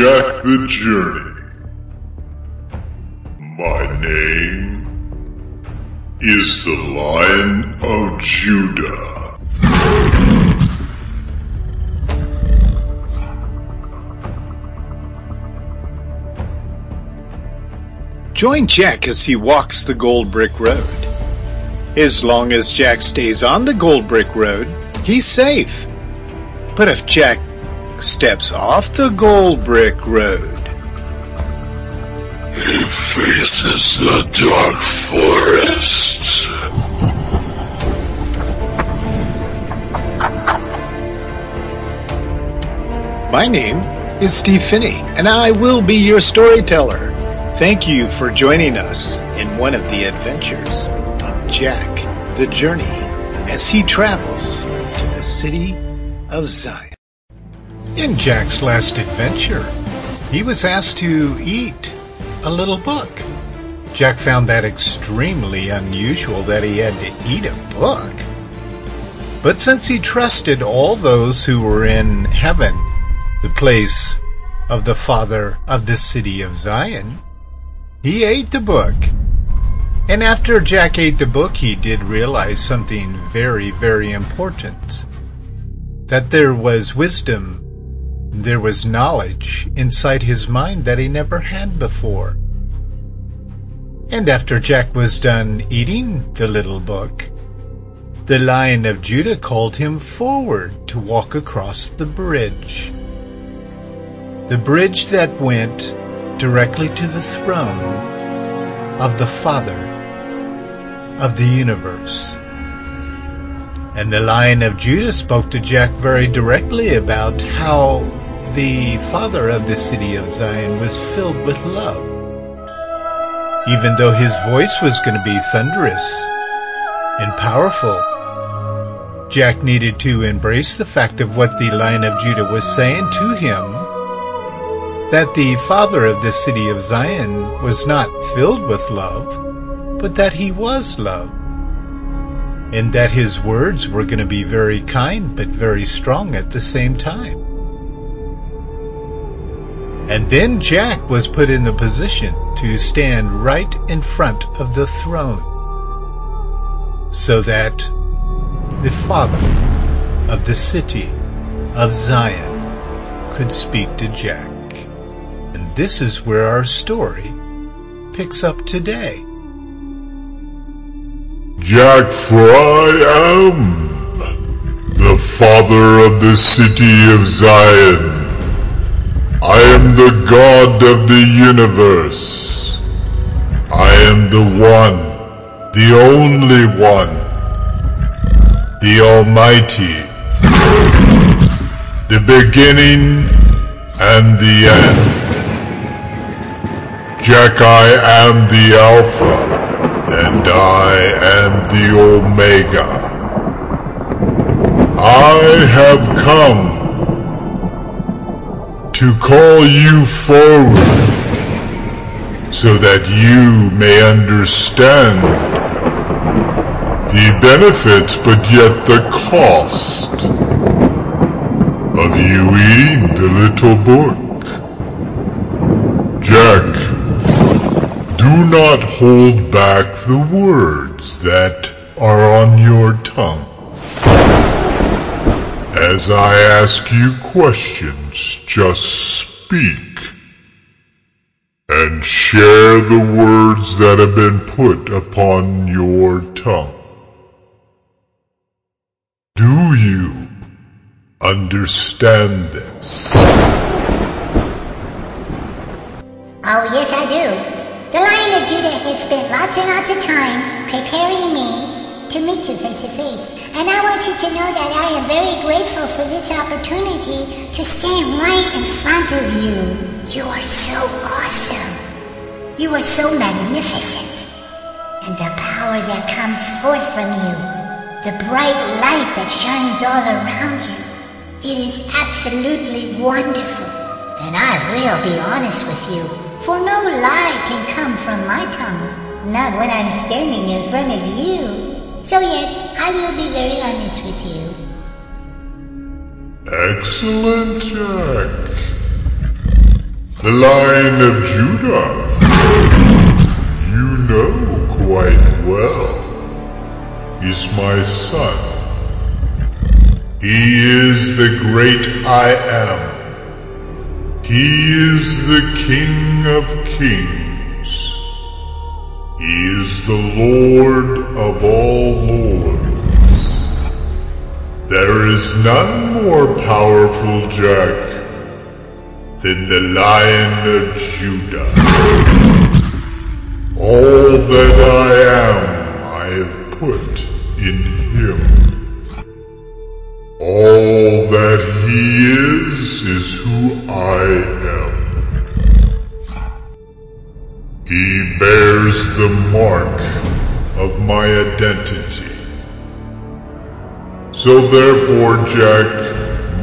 Jack the Journey. My name is the Lion of Judah. Join Jack as he walks the Gold Brick Road. As long as Jack stays on the Gold Brick Road, he's safe. But if Jack steps off the Gold Brick Road, He faces the dark forest. my name is Steve Phinney, and I will be your storyteller. Thank you for joining us in one of the adventures of Jack the Journey as he travels to the city of Zion. In Jack's last adventure, he was asked to eat a little book. Jack found that extremely unusual that he had to eat a book. But since he trusted all those who were in heaven, the place of the Father of the city of Zion, he ate the book. And after Jack ate the book, he did realize something very, very important. That there was wisdom, there was knowledge inside his mind that he never had before. And after Jack was done eating the little book, the Lion of Judah called him forward to walk across the bridge. The bridge that went directly to the throne of the Father of the universe. And the Lion of Judah spoke to Jack very directly about how the Father of the city of Zion was filled with love. Even though his voice was going to be thunderous and powerful, Jack needed to embrace the fact of what the Lion of Judah was saying to him that the father of the city of Zion was not filled with love, but that he was love. And that his words were going to be very kind but very strong at the same time. And then Jack was put in the position to stand right in front of the throne so that the father of the city of Zion could speak to Jack. And this is where our story picks up today. Jack, for I am the father of the city of Zion. I am the God of the universe. I am the one, the only one, the Almighty, the beginning and the end. Jack, I am the Alpha, and I am the Omega. I have come to call you forward so that you may understand the benefits but yet the cost of you eating the little book. Jack, do not hold back the words that are on your tongue. As I ask you questions, just speak. And share the words that have been put upon your tongue. Do you understand this? Oh, yes, I do. The Lion of Judah has spent lots and lots of time preparing me to meet you face to face. And I want you to know that I am very grateful for this opportunity to stand right in front of you. You are so awesome. You are so magnificent. And the power that comes forth from you, the bright light that shines all around you, it is absolutely wonderful. And I will be honest with you, for no lie can come from my tongue, not when I'm standing in front of you. So yes, I will be very honest with you. Excellent, Jack. the Lion of Judah. You know quite well. Is my son. He is the great I am. He is the King of kings. He is the Lord of all lords. There is none more powerful, Jack, than the Lion of Judah. All that I am, I have put in him. All that he is, is who I am. He bears the mark of my identity. So therefore, Jack,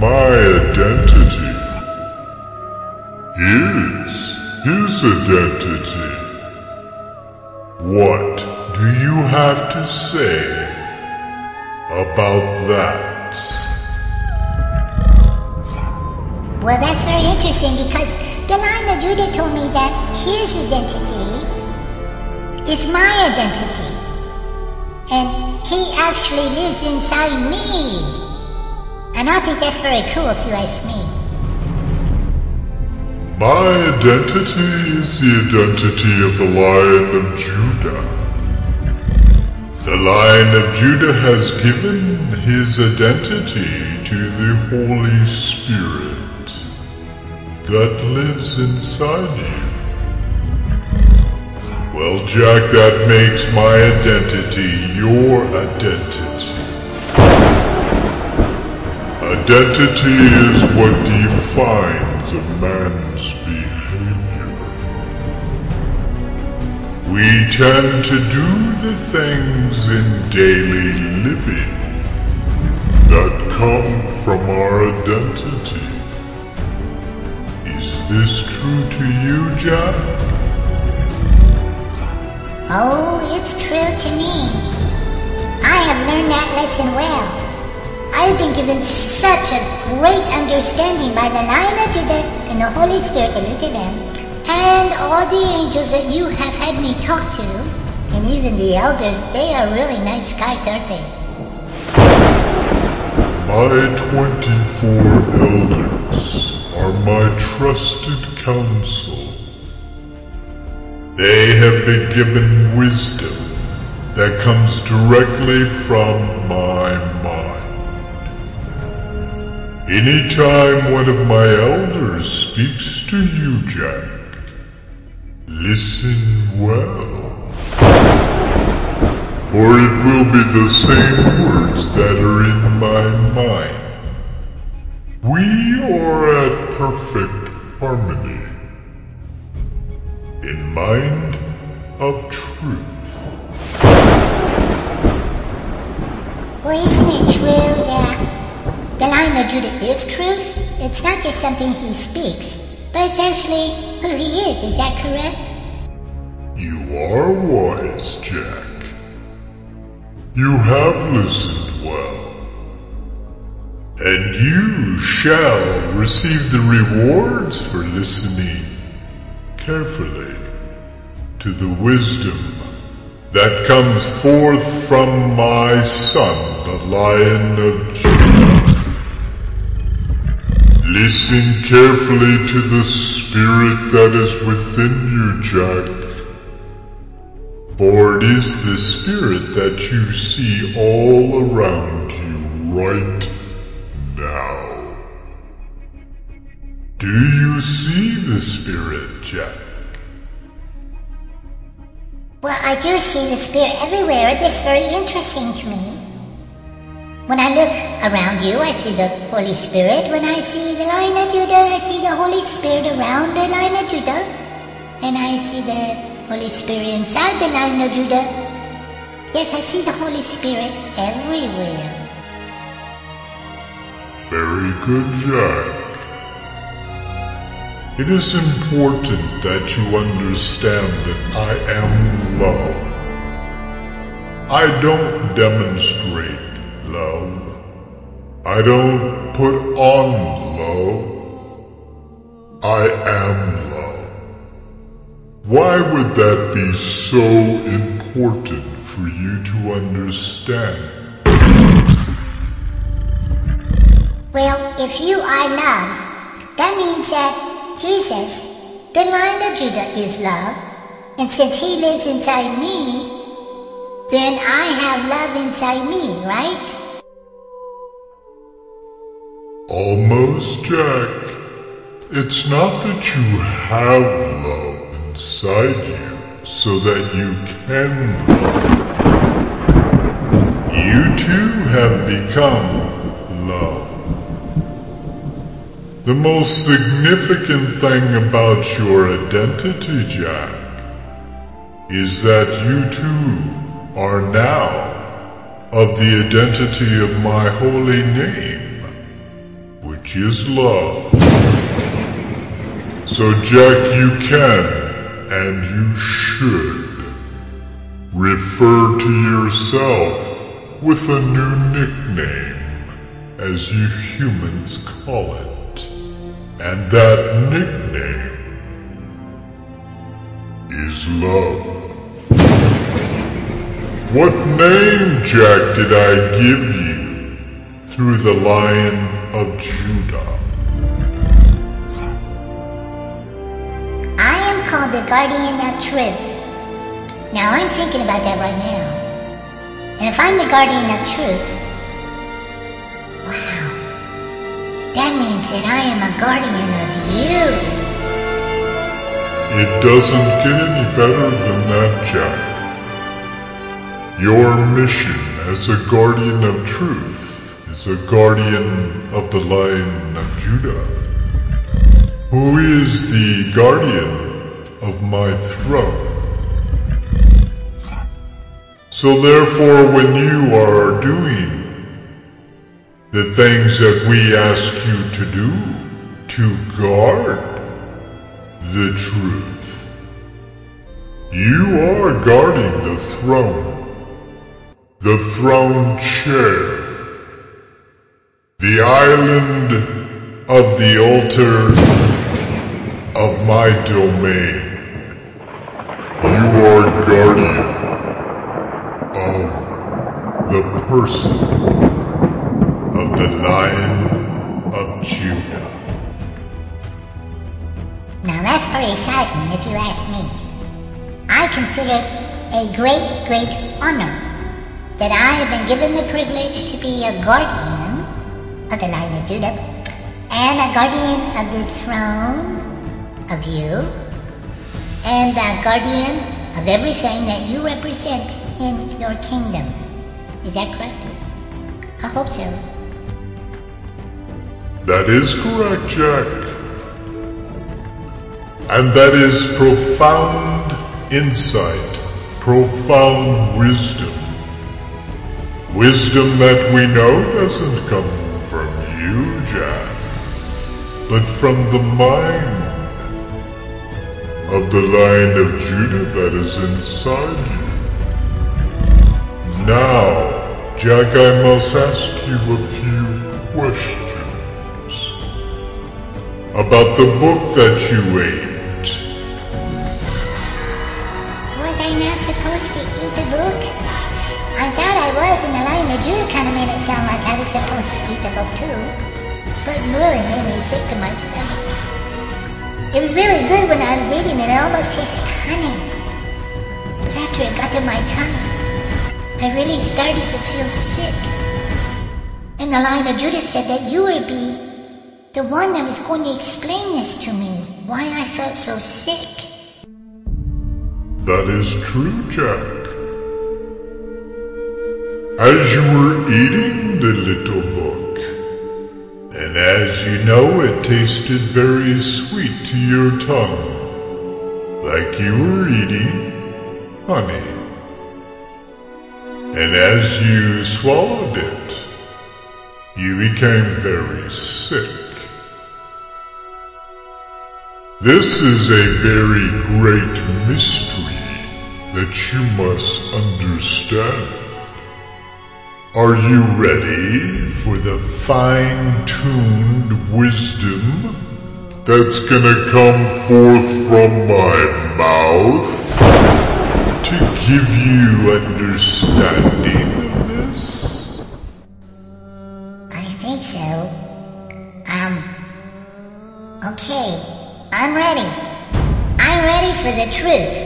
my identity is his identity. What do you have to say about that? Well, that's very interesting because of Judah told me that his identity is my identity. And he actually lives inside me. And I think that's very cool if you ask me. My identity is the identity of the Lion of Judah. The Lion of Judah has given his identity to the Holy Spirit that lives inside you. Well, Jack, that makes my identity your identity. Identity is what defines a man's behavior. We tend to do the things in daily living that come from our identity. Is this true to you, Jack? Oh, it's true to me. I have learned that lesson well. I've been given such a great understanding by the Lion of Judah and the Holy Spirit, that the little lamb, and all the angels that you have had me talk to, and even the elders, they are really nice guys, aren't they? My 24 elders are my trusted counsel. They have been given wisdom that comes directly from my mind. Anytime one of my elders speaks to you, Jack, listen well. For it will be the same words that are in my mind. We are at perfect harmony. In mind of truth. Well, isn't it true that the Lion of Judah is truth? It's not just something he speaks, but it's actually who he is. Is that correct? You are wise, Jack. You have listened well. And you shall receive the rewards for listening carefully to the wisdom that comes forth from my son, the Lion of Judah. Listen carefully to the spirit that is within you, Jack. For it is the spirit that you see all around you right now. Do you see the spirit, Jack? Well, I do see the Spirit everywhere. That's very interesting to me. When I look around you, I see the Holy Spirit. When I see the Lion of Judah, I see the Holy Spirit around the Lion of Judah. And I see the Holy Spirit inside the Lion of Judah. Yes, I see the Holy Spirit everywhere. Very good, Jack. It is important that you understand that I am love. I don't demonstrate love. I don't put on love. I am love. Why would that be so important for you to understand? Well, if you are love, that means that Jesus, the Lion of Judah, is love. And since he lives inside me, then I have love inside me, right? Almost, Jack. It's not that you have love inside you so that you can love. You too have become love. The most significant thing about your identity, Jack, is that you too are now of the identity of my holy name, which is love. So, Jack, you can and you should refer to yourself with a new nickname, as you humans call it. And that nickname is love. What name, Jack, did I give you through the Lion of Judah? I am called the Guardian of Truth. Now I'm thinking about that right now. And if I'm the Guardian of Truth, that means that I am a guardian of you. It doesn't get any better than that, Jack. Your mission as a guardian of truth is a guardian of the Lion of Judah, who is the guardian of my throne. So therefore, when you are doing the things that we ask you to do to guard the truth, you are guarding the throne the throne chair, the island of the altar of my domain. You are guardian of the person of the Lion of Judah. Now that's very exciting if you ask me. I consider it a great, great honor that I have been given the privilege to be a guardian of the Lion of Judah and a guardian of the throne of you and a guardian of everything that you represent in your kingdom. Is that correct? I hope so. That is correct, Jack. And that is profound insight, profound wisdom. Wisdom that we know doesn't come from you, Jack, but from the mind of the Lion of Judah that is inside you. Now, Jack, I must ask you a few questions about the book that you ate. Was I not supposed to eat the book? I thought I was, and the Lion of Judah kind of made it sound like I was supposed to eat the book too. But it really made me sick to my stomach. It was really good when I was eating it. It almost tasted honey. But after it got to my tummy, I really started to feel sick. And the Lion of Judah said that you would be the one that was going to explain this to me, why I felt so sick. That is true, Jack. As you were eating the little book, and as you know, it tasted very sweet to your tongue, like you were eating honey. And as you swallowed it, you became very sick. This is a very great mystery that you must understand. Are you ready for the fine tuned wisdom that's gonna come forth from my mouth to give you understanding for the truth.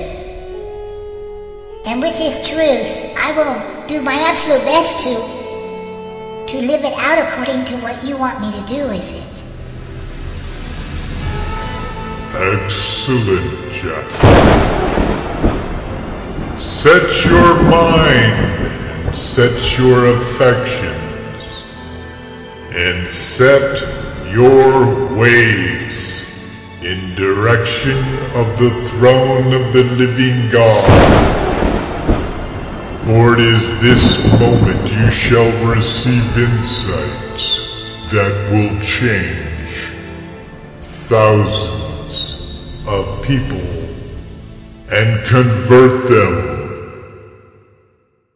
And with this truth, I will do my absolute best to to live it out according to what you want me to do with it. Excellent, Jack. Set your mind and set your affections and set your ways in direction of the throne of the living God. For it is this moment you shall receive insights that will change thousands of people and convert them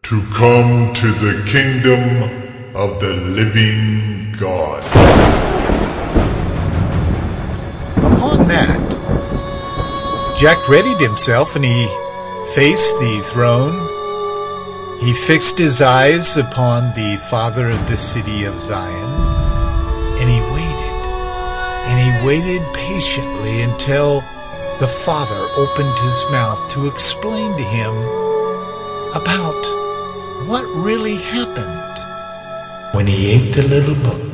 to come to the kingdom of the living God. Jack readied himself and he faced the throne he fixed his eyes upon the father of the city of Zion, and he waited, and he waited patiently until the father opened his mouth to explain to him about what really happened when he ate the little book.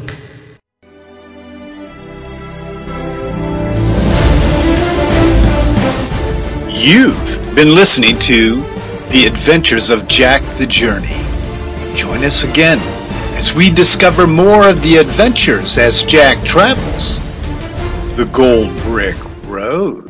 You've been listening to the Adventures of Jack the Journey. Join us again as we discover more of the adventures as Jack travels the Gold Brick Road.